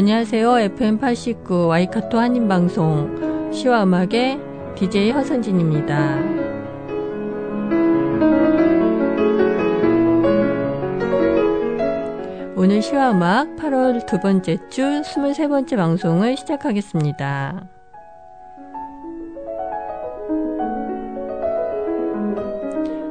안녕하세요. FM89 와이카토 한인방송 시와 음악의 DJ 허선진입니다. 오늘 시와 음악 8월 두 번째 주 23번째 방송을 시작하겠습니다.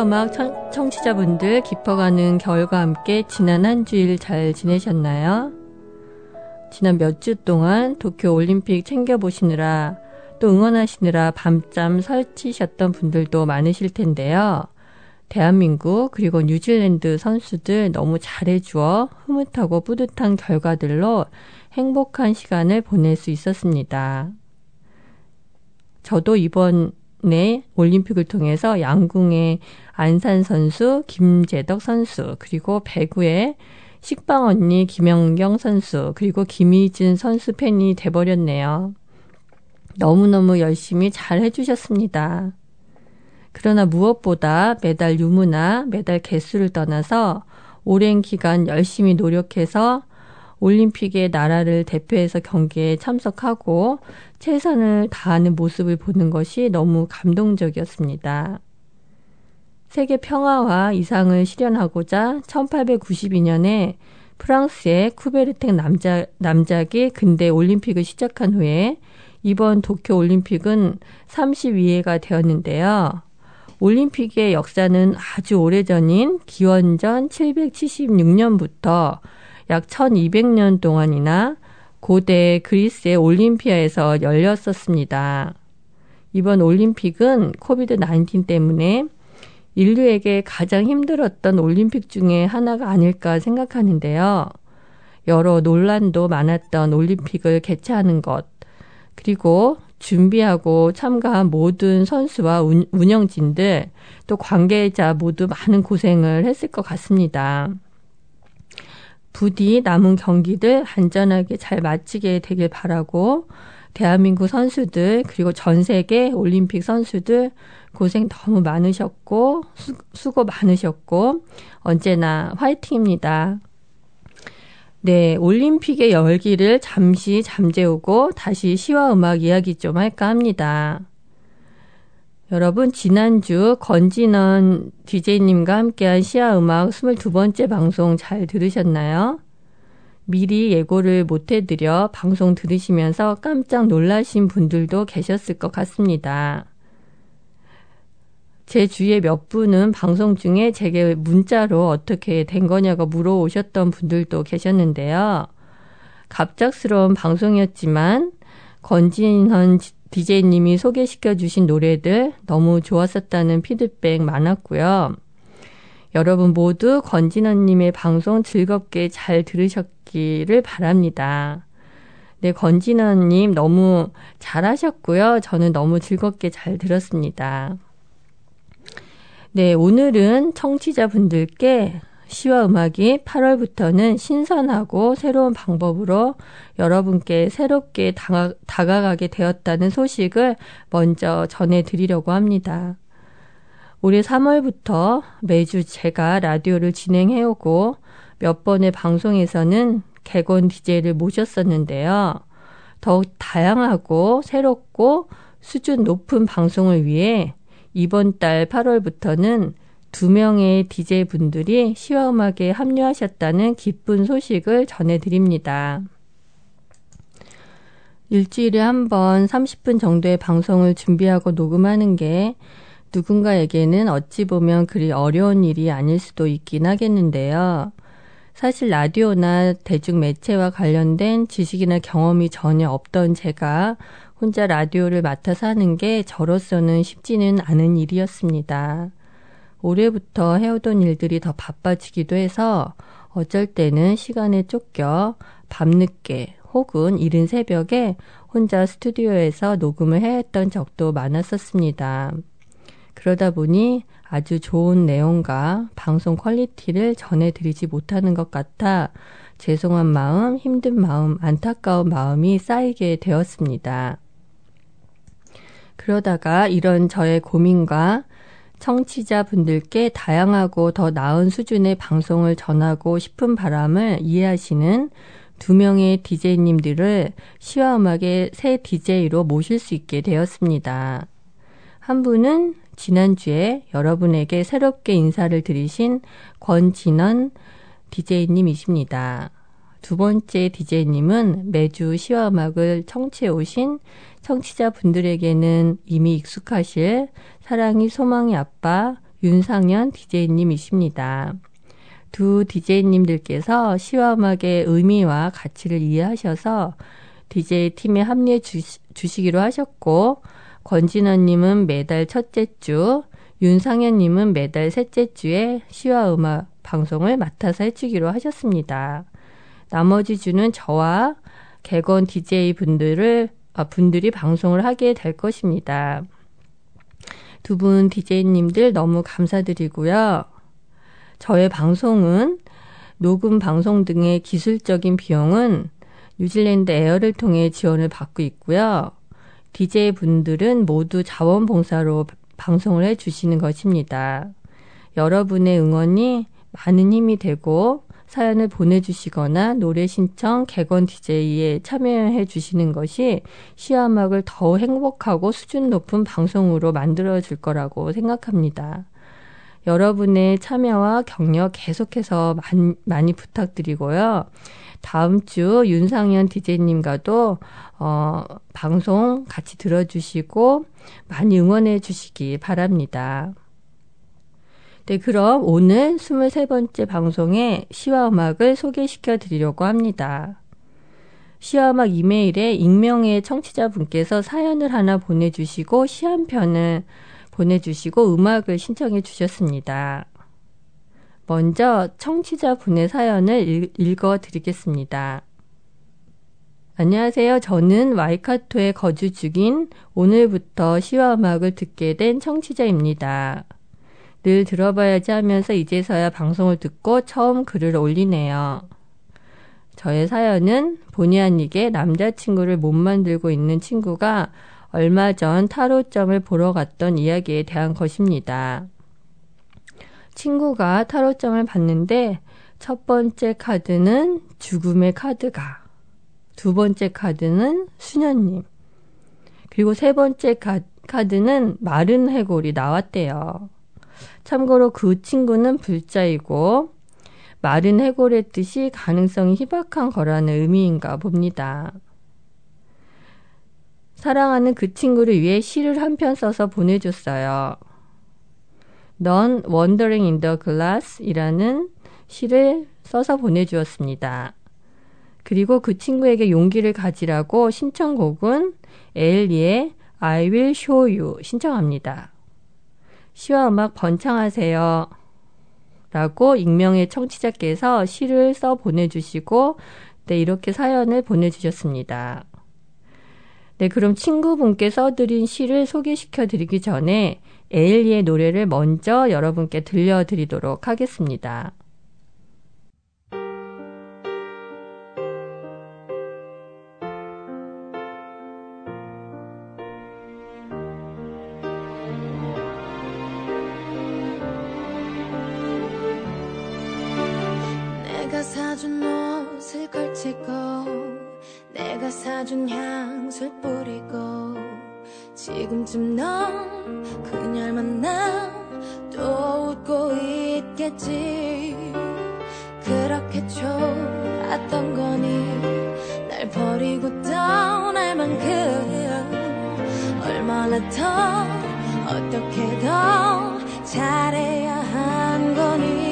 음악 청, 취자분들 깊어가는 겨울과 함께 지난 한 주일 잘 지내셨나요? 지난 몇 주 동안 도쿄 올림픽 챙겨보시느라 또 응원하시느라 밤잠 설치셨던 분들도 많으실 텐데요. 대한민국 그리고 뉴질랜드 선수들 너무 잘해주어 흐뭇하고 뿌듯한 결과들로 행복한 시간을 보낼 수 있었습니다. 저도 이번 네, 올림픽을 통해서 양궁의 안산 선수, 김재덕 선수, 그리고 배구의 식빵 언니 김영경 선수, 그리고 김희진 선수 팬이 돼버렸네요. 너무너무 열심히 잘 해주셨습니다. 그러나 무엇보다 메달 유무나 메달 개수를 떠나서 오랜 기간 열심히 노력해서 올림픽에 나라를 대표해서 경기에 참석하고 최선을 다하는 모습을 보는 것이 너무 감동적이었습니다. 세계 평화와 이상을 실현하고자 1892년에 프랑스의 쿠베르텍 남자, 남작이 근대 올림픽을 시작한 후에 이번 도쿄 올림픽은 32회가 되었는데요. 올림픽의 역사는 아주 오래전인 기원전 776년부터 약 1200년 동안이나 고대 그리스의 올림피아에서 열렸었습니다. 이번 올림픽은 코비드 19 때문에 인류에게 가장 힘들었던 올림픽 중에 하나가 아닐까 생각하는데요. 여러 논란도 많았던 올림픽을 개최하는 것, 그리고 준비하고 참가한 모든 선수와 운영진들, 또 관계자 모두 많은 고생을 했을 것 같습니다. 부디 남은 경기들 안전하게 잘 마치게 되길 바라고 대한민국 선수들 그리고 전 세계 올림픽 선수들 고생 너무 많으셨고 수, 수고 많으셨고 언제나 화이팅입니다. 네, 올림픽의 열기를 잠시 잠재우고 다시 시와 음악 이야기 좀 할까 합니다. 여러분, 지난주 건진원 DJ님과 함께한 시아 음악 22번째 방송 잘 들으셨나요? 미리 예고를 못 해드려 방송 들으시면서 깜짝 놀라신 분들도 계셨을 것 같습니다. 제 주위에 몇 분은 방송 중에 제게 문자로 어떻게 된 거냐고 물어오셨던 분들도 계셨는데요. 갑작스러운 방송이었지만 건진현 DJ님이 소개시켜 주신 노래들 너무 좋았었다는 피드백 많았고요. 여러분 모두 건진원님의 방송 즐겁게 잘 들으셨기를 바랍니다. 네, 건진원님 너무 잘하셨고요. 저는 너무 즐겁게 잘 들었습니다. 네, 오늘은 청취자분들께 시와 음악이 8월부터는 신선하고 새로운 방법으로 여러분께 새롭게 다가, 다가가게 되었다는 소식을 먼저 전해드리려고 합니다. 올해 3월부터 매주 제가 라디오를 진행해오고 몇 번의 방송에서는 개건 DJ를 모셨었는데요. 더욱 다양하고 새롭고 수준 높은 방송을 위해 이번 달 8월부터는 두 명의 DJ 분들이 시와 음악에 합류하셨다는 기쁜 소식을 전해드립니다. 일주일에 한 번 30분 정도의 방송을 준비하고 녹음하는 게 누군가에게는 어찌 보면 그리 어려운 일이 아닐 수도 있긴 하겠는데요. 사실 라디오나 대중 매체와 관련된 지식이나 경험이 전혀 없던 제가 혼자 라디오를 맡아서 하는 게 저로서는 쉽지는 않은 일이었습니다. 올해부터 해오던 일들이 더 바빠지기도 해서 어쩔 때는 시간에 쫓겨 밤늦게 혹은 이른 새벽에 혼자 스튜디오에서 녹음을 해야 했던 적도 많았었습니다. 그러다 보니 아주 좋은 내용과 방송 quality를 전해드리지 못하는 것 같아 죄송한 마음, 힘든 마음, 안타까운 마음이 쌓이게 되었습니다. 그러다가 이런 저의 고민과 청취자분들께 다양하고 더 나은 수준의 방송을 전하고 싶은 바람을 이해하시는 두 명의 DJ님들을 시와 음악의 새 DJ로 모실 수 있게 되었습니다. 한 분은 지난주에 여러분에게 새롭게 인사를 드리신 권진원 DJ님이십니다. 두 번째 DJ님은 매주 시와 음악을 청취해 오신 청취자분들에게는 이미 익숙하실 사랑이 소망의 아빠 윤상현 DJ님이십니다. 두 DJ님들께서 시와 음악의 의미와 가치를 이해하셔서 DJ 팀에 합류해 주시, 기로 하셨고 권진원님은 매달 첫째 주, 윤상현님은 매달 셋째 주에 시와 음악 방송을 맡아서 해주기로 하셨습니다. 나머지 주는 저와 개건 DJ 분들을 아, 분들이 방송을 하게 될 것입니다. 두 분 DJ님들 너무 감사드리고요. 저의 방송은 녹음 방송 등의 기술적인 비용은 뉴질랜드 에어를 통해 지원을 받고 있고요. DJ 분들은 모두 자원봉사로 방송을 해 주시는 것입니다. 여러분의 응원이 많은 힘이 되고 사연을 보내주시거나 노래 신청, 개건 DJ에 참여해 주시는 것이 시아막을 더 행복하고 수준 높은 방송으로 만들어 줄 거라고 생각합니다. 여러분의 참여와 격려 계속해서 많이, 많이 부탁드리고요. 다음 주 윤상현 디제이님과도 어, 방송 같이 들어주시고 많이 응원해 주시기 바랍니다. 네, 그럼 오늘 23번째 방송에 시와 음악을 소개시켜 드리려고 합니다. 시와 음악 이메일에 익명의 청취자분께서 사연을 하나 보내주시고 시 한 편을 보내주시고 음악을 신청해 주셨습니다. 먼저 청취자분의 사연을 읽어 드리겠습니다. 안녕하세요. 저는 와이카토에 거주 중인 오늘부터 시와 음악을 듣게 된 청취자입니다. 늘 들어봐야지 하면서 이제서야 방송을 듣고 처음 글을 올리네요. 저의 사연은 본의 아니게 남자친구를 못 만들고 있는 친구가 얼마 전 타로점을 보러 갔던 이야기에 대한 것입니다. 친구가 타로점을 봤는데 첫 번째 카드는 죽음의 카드가, 두 번째 카드는 수녀님, 그리고 세 번째 카드는 마른 해골이 나왔대요. 참고로 그 친구는 불자이고 마른 해골의 뜻이 가능성이 희박한 거라는 의미인가 봅니다. 사랑하는 그 친구를 위해 시를 한 편 써서 보내줬어요. 넌 Wandering in the Glass 이라는 시를 써서 보내주었습니다. 그리고 그 친구에게 용기를 가지라고 신청곡은 엘리의 I will show you 신청합니다. 시와 음악 번창하세요. 라고 익명의 청취자께서 시를 써 보내주시고, 네, 이렇게 사연을 보내주셨습니다. 네, 그럼 친구분께 써드린 시를 소개시켜 드리기 전에 에일리의 노래를 먼저 여러분께 들려드리도록 하겠습니다. 사준 옷을 걸치고 내가 사준 향수를 뿌리고 지금쯤 넌 그녀를 만나 또 웃고 있겠지. 그렇게 좋았던 거니 날 버리고 떠날 만큼 얼마나 더 어떻게 더 잘해야 한 거니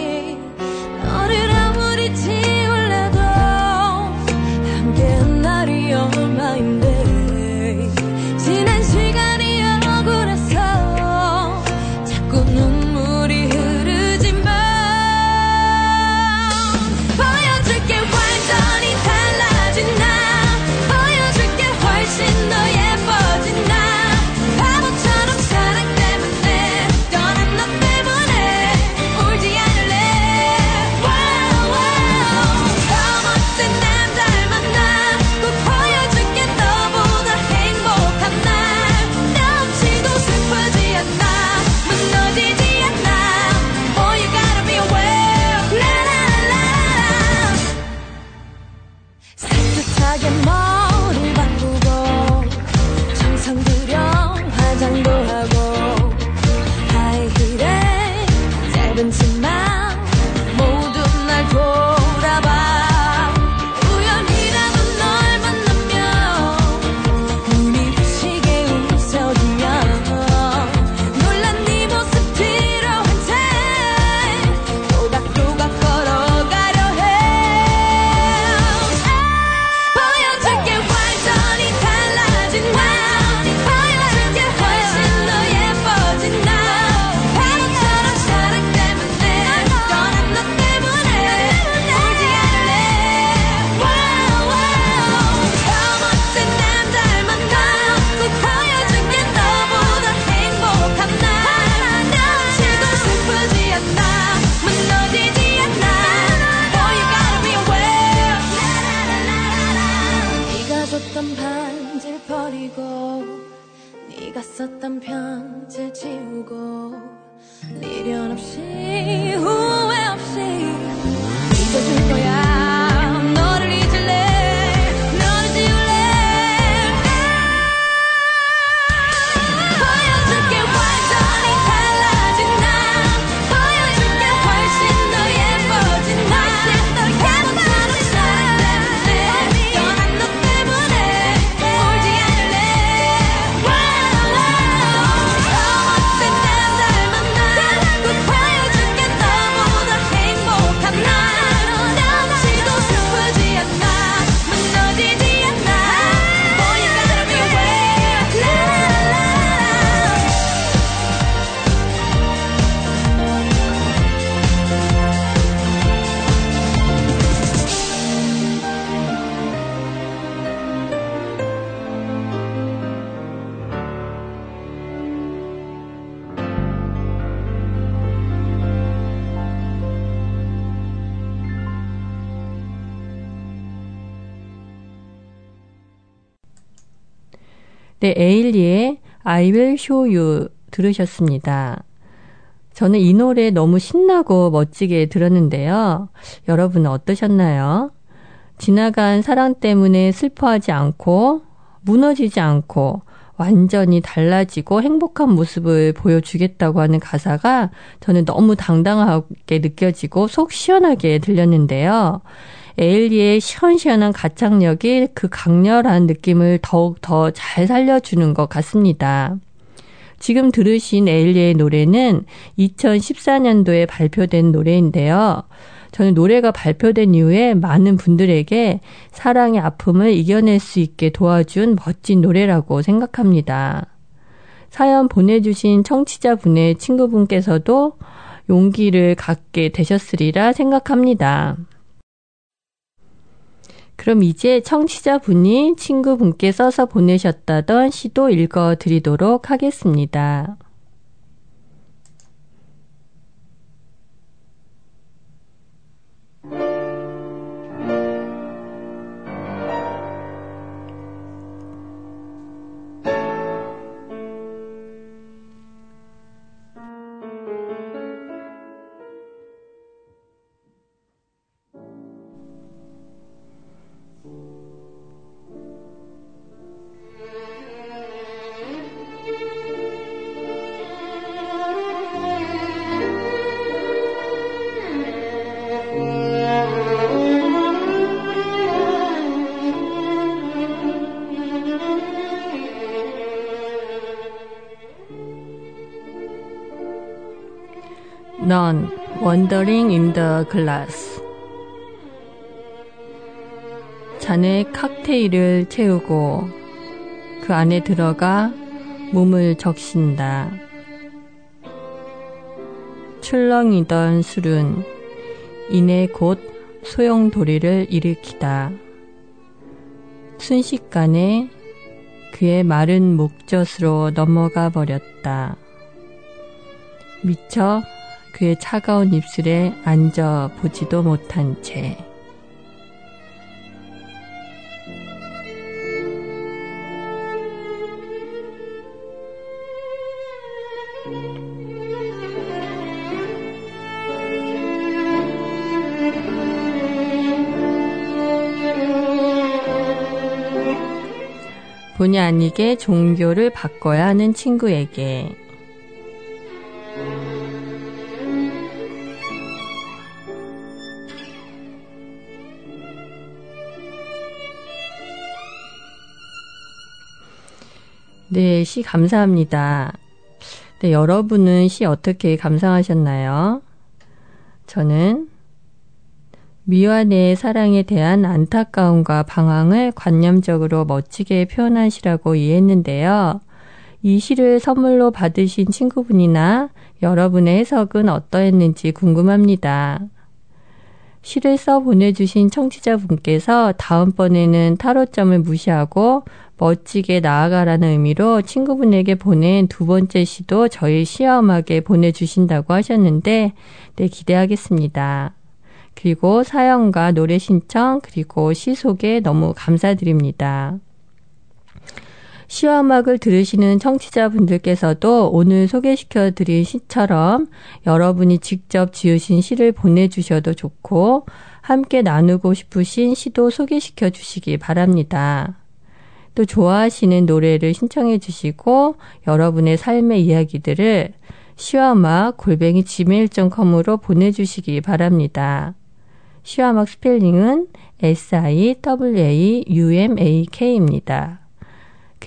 네, 에일리의 I will show you 들으셨습니다. 저는 이 노래 너무 신나고 멋지게 들었는데요. 여러분은 어떠셨나요? 지나간 사랑 때문에 슬퍼하지 않고 무너지지 않고 완전히 달라지고 행복한 모습을 보여주겠다고 하는 가사가 저는 너무 당당하게 느껴지고 속 시원하게 들렸는데요. 에일리의 시원시원한 가창력이 그 강렬한 느낌을 더욱 더 잘 살려주는 것 같습니다. 지금 들으신 에일리의 노래는 2014년도에 발표된 노래인데요. 저는 노래가 발표된 이후에 많은 분들에게 사랑의 아픔을 이겨낼 수 있게 도와준 멋진 노래라고 생각합니다. 사연 보내주신 청취자분의 친구분께서도 용기를 갖게 되셨으리라 생각합니다. 그럼 이제 청취자분이 친구분께 써서 보내셨다던 시도 읽어 드리도록 하겠습니다. 넌 Wandering in the Glass 잔에 칵테일을 채우고 그 안에 들어가 몸을 적신다. 출렁이던 술은 이내 곧 소용돌이를 일으키다. 순식간에 그의 마른 목젖으로 넘어가 버렸다. 미처 그의 차가운 입술에 앉아 보지도 못한 채. 본의 아니게 종교를 바꿔야 하는 친구에게 네, 시 감사합니다. 네, 여러분은 시 어떻게 감상하셨나요? 저는 미완의 사랑에 대한 안타까움과 방황을 관념적으로 멋지게 표현한 시라고 이해했는데요. 이 시를 선물로 받으신 친구분이나 여러분의 해석은 어떠했는지 궁금합니다. 시를 써 보내주신 청취자분께서 다음번에는 타로점을 무시하고 멋지게 나아가라는 의미로 친구분에게 보낸 두 번째 시도 저희 시험하게 보내주신다고 하셨는데, 네, 기대하겠습니다. 그리고 사연과 노래 신청, 그리고 시 소개 너무 감사드립니다. 시와 음악을 들으시는 청취자분들께서도 오늘 소개시켜 드린 시처럼 여러분이 직접 지으신 시를 보내주셔도 좋고 함께 나누고 싶으신 시도 소개시켜 주시기 바랍니다. 또 좋아하시는 노래를 신청해 주시고 여러분의 삶의 이야기들을 시와 음악 골뱅이 gmail.com으로 보내주시기 바랍니다. 시와음악 스펠링은 S-I-W-A-U-M-A-K입니다.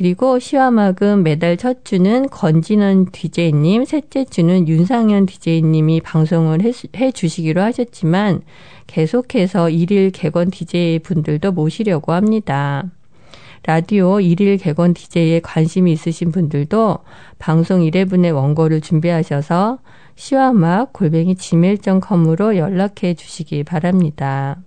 그리고 시와막은 매달 첫 주는 건진원 DJ님, 셋째 주는 윤상현 DJ님이 방송을 해 주시기로 하셨지만 계속해서 일일 개건 DJ 분들도 모시려고 합니다. 라디오 일일 개건 DJ에 관심이 있으신 분들도 방송 1회분의 원고를 준비하셔서 시와막 골뱅이 gmail.com으로 연락해 주시기 바랍니다.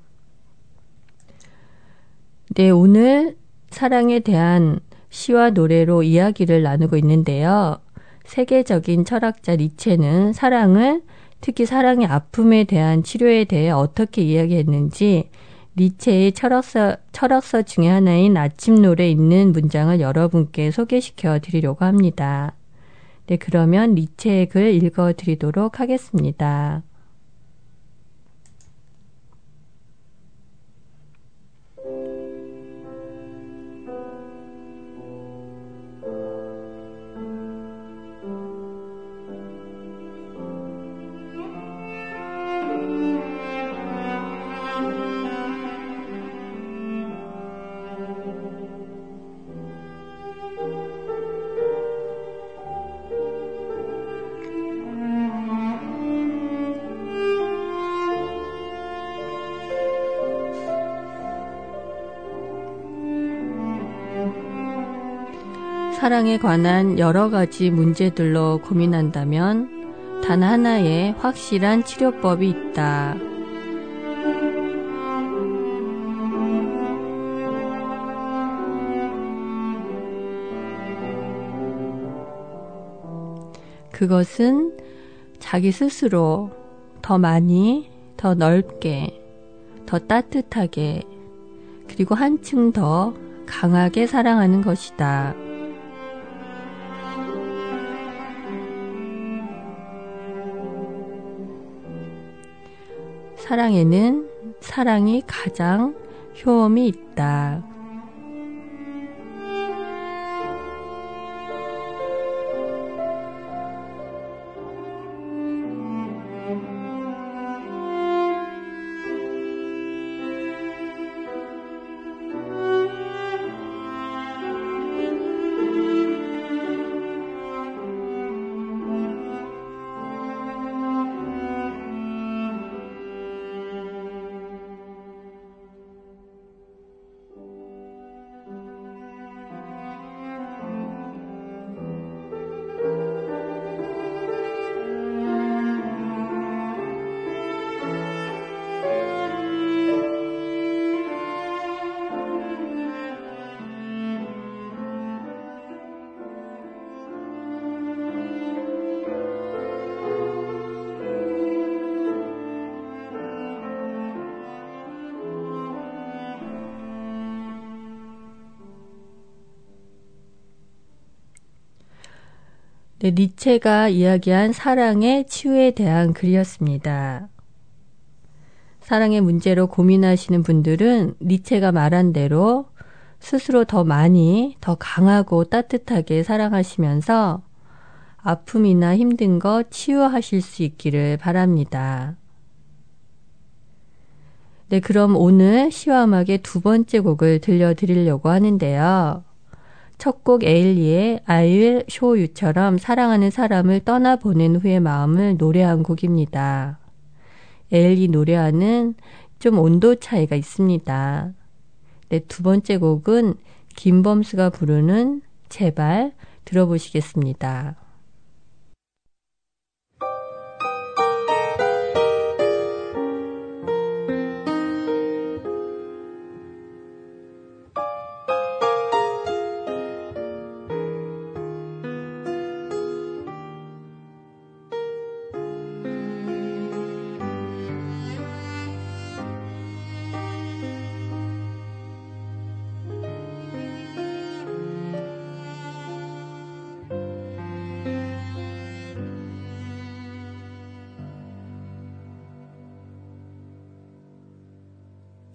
네, 오늘 사랑에 대한 시와 노래로 이야기를 나누고 있는데요. 세계적인 철학자 리체는 사랑을 특히 사랑의 아픔에 대한 치료에 대해 어떻게 이야기했는지 리체의 철학서, 철학서 중에 하나인 아침 노래 있는 문장을 여러분께 소개시켜 드리려고 합니다. 네, 그러면 리체의 글 읽어 드리도록 하겠습니다. 사랑에 관한 여러 가지 문제들로 고민한다면 단 하나의 확실한 치료법이 있다. 그것은 자기 스스로 더 많이, 더 넓게, 더 따뜻하게, 그리고 한층 더 강하게 사랑하는 것이다. 사랑에는 사랑이 가장 효험이 있다. 네, 니체가 이야기한 사랑의 치유에 대한 글이었습니다. 사랑의 문제로 고민하시는 분들은 니체가 말한 대로 스스로 더 많이, 더 강하고 따뜻하게 사랑하시면서 아픔이나 힘든 거 치유하실 수 있기를 바랍니다. 네, 그럼 오늘 시와 음악의 두 번째 곡을 들려드리려고 하는데요. 첫 곡 에일리의 I will show you처럼 사랑하는 사람을 떠나보낸 후의 마음을 노래한 곡입니다. 에일리 노래하는 좀 온도 차이가 있습니다. 네, 두 번째 곡은 김범수가 부르는 제발 들어보시겠습니다.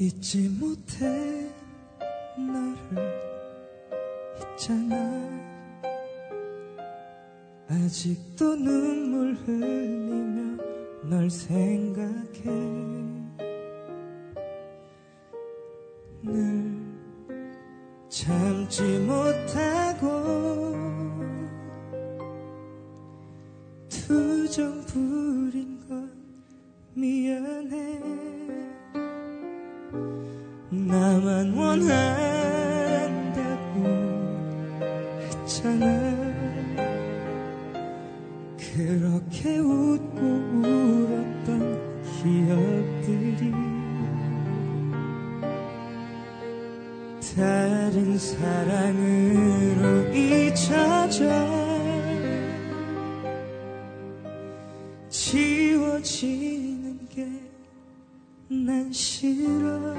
잊지 못해 너를 있잖아. 아직도 눈물 흘리며 널 생각해 사랑으로 잊혀져 지워지는 게 난 싫어.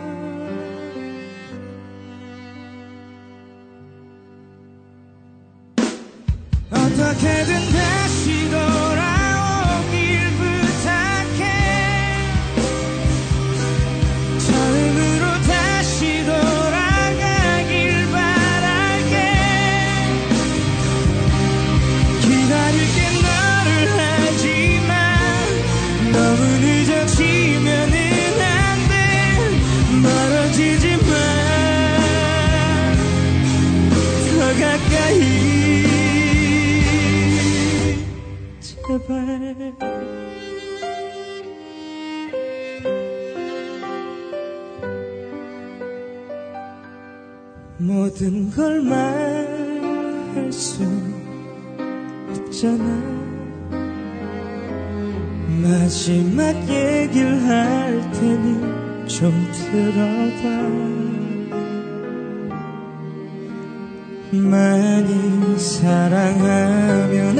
어떻게든 모든 걸 말할 수 없잖아. 마지막 얘기를 할 테니 좀 들어봐. 많이 사랑하면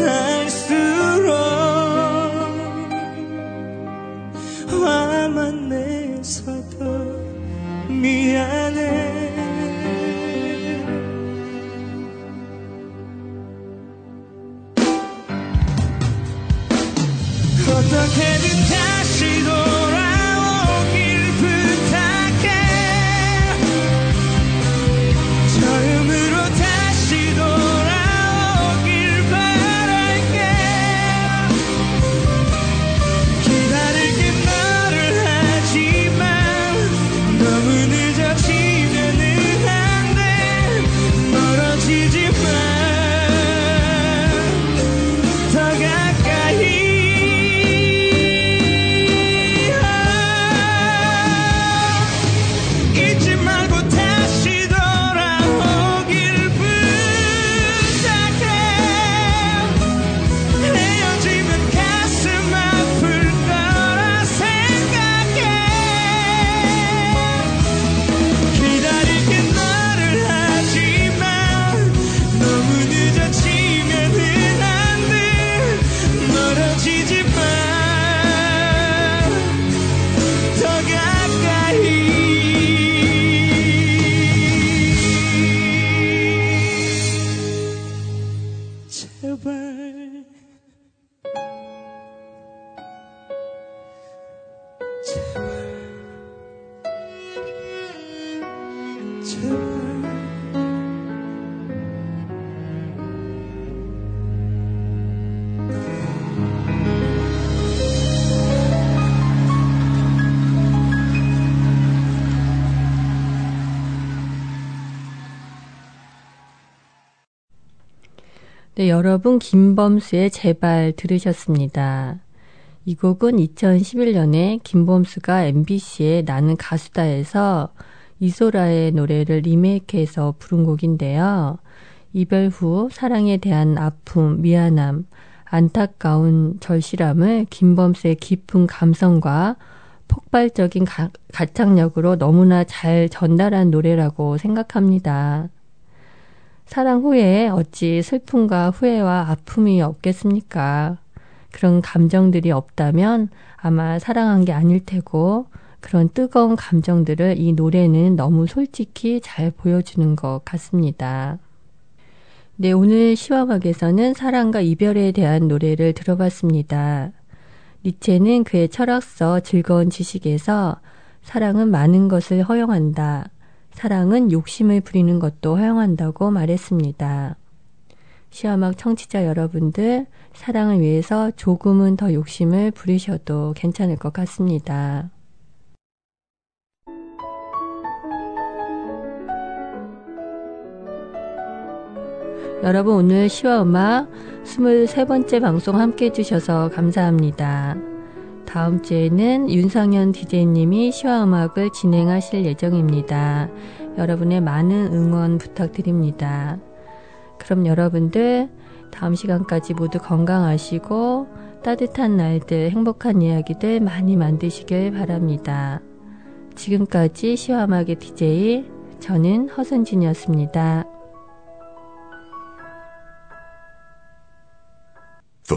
여러분 김범수의 제발 들으셨습니다. 이 곡은 2011년에 김범수가 MBC의 나는 가수다에서 이소라의 노래를 리메이크해서 부른 곡인데요. 이별 후 사랑에 대한 아픔, 미안함, 안타까운 절실함을 김범수의 깊은 감성과 폭발적인 가, 가창력으로 너무나 잘 전달한 노래라고 생각합니다. 사랑 후에 어찌 슬픔과 후회와 아픔이 없겠습니까? 그런 감정들이 없다면 아마 사랑한 게 아닐 테고 그런 뜨거운 감정들을 이 노래는 너무 솔직히 잘 보여주는 것 같습니다. 네, 오늘 시와막에서는 사랑과 이별에 대한 노래를 들어봤습니다. 니체는 그의 철학서 즐거운 지식에서 사랑은 많은 것을 허용한다. 사랑은 욕심을 부리는 것도 허용한다고 말했습니다. 시와막 청취자 여러분들, 사랑을 위해서 조금은 더 욕심을 부리셔도 괜찮을 것 같습니다. 여러분 오늘 시와 음악 23번째 방송 함께 해주셔서 감사합니다. 다음 주에는 윤상현 DJ님이 시와 음악을 진행하실 예정입니다. 여러분의 많은 응원 부탁드립니다. 그럼 여러분들 다음 시간까지 모두 건강하시고 따뜻한 날들, 행복한 이야기들 많이 만드시길 바랍니다. 지금까지 시와 음악의 DJ 저는 허선진이었습니다.